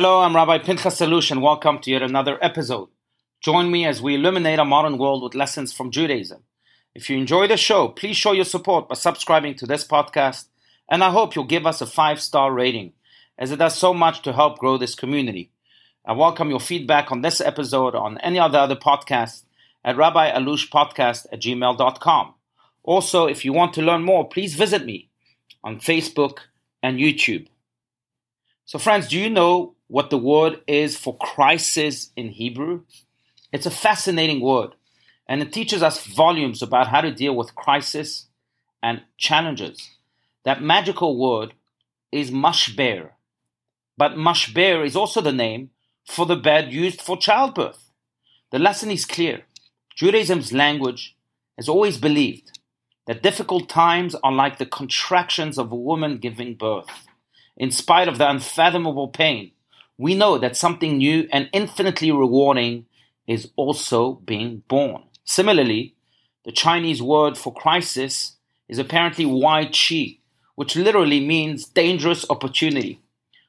Hello, I'm Rabbi Pinchas Allouche, and welcome to yet another episode. Join me as we illuminate a modern world with lessons from Judaism. If you enjoy the show, please show your support by subscribing to this podcast, and I hope you'll give us a five star rating, as it does so much to help grow this community. I welcome your feedback on this episode or on any other other podcast at rabbiallouchepodcast at gmail.com. Also, if you want to learn more, please visit me on Facebook and YouTube. So, friends, do you know what the word is for crisis in Hebrew? It's a fascinating word, and it teaches us volumes about how to deal with crisis and challenges. That magical word is mashber, but mashber is also the name for the bed used for childbirth. The lesson is clear. Judaism's language has always believed that difficult times are like the contractions of a woman giving birth. In spite of the unfathomable pain, we know that something new and infinitely rewarding is also being born. Similarly, the Chinese word for crisis is apparently Wai Chi, which literally means dangerous opportunity.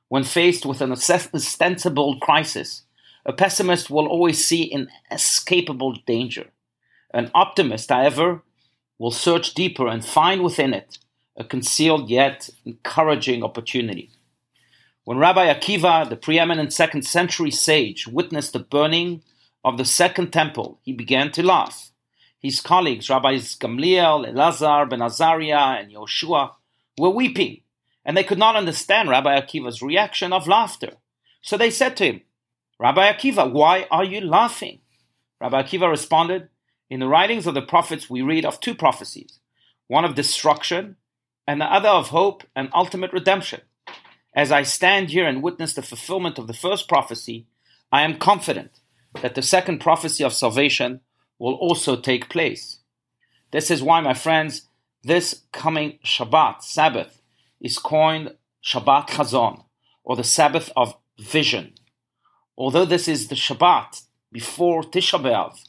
When faced with an ostensible crisis, a pessimist will always see inescapable danger. An optimist, however, will search deeper and find within it a concealed yet encouraging opportunity. When Rabbi Akiva, the preeminent second century sage, witnessed the burning of the second temple, he began to laugh. His colleagues, Rabbis Gamliel, Elazar, Ben Azariah, and Yoshua, were weeping, and they could not understand Rabbi Akiva's reaction of laughter. So they said to him, Rabbi Akiva, why are you laughing? Rabbi Akiva responded, In the writings of the prophets, we read of two prophecies one of destruction and the other of hope and ultimate redemption. As I stand here and witness the fulfillment of the first prophecy, I am confident that the second prophecy of salvation will also take place. This is why, my friends, this coming Shabbat, Sabbath, is coined Shabbat Chazon, or the Sabbath of vision. Although this is the Shabbat before Tisha B'Av,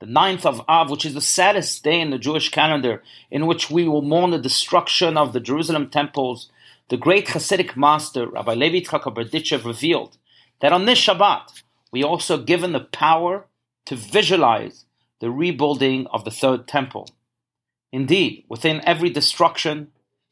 the ninth of Av, which is the saddest day in the Jewish calendar, in which we will mourn the destruction of the Jerusalem temples the great Hasidic master, Rabbi Levi Yitzchak revealed that on this Shabbat, we are also given the power to visualize the rebuilding of the third temple. Indeed, within every destruction,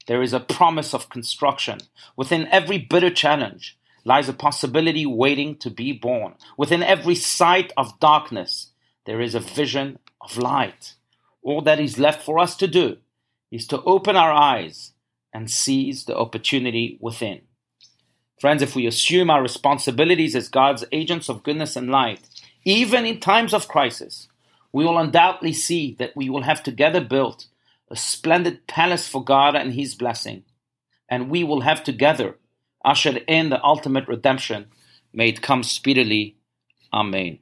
there is a promise of construction. Within every bitter challenge lies a possibility waiting to be born. Within every sight of darkness, there is a vision of light. All that is left for us to do is to open our eyes and seize the opportunity within. Friends, if we assume our responsibilities as God's agents of goodness and light, even in times of crisis, we will undoubtedly see that we will have together built a splendid palace for God and His blessing, and we will have together ushered in the ultimate redemption. May it come speedily. Amen.